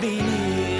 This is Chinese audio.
离你。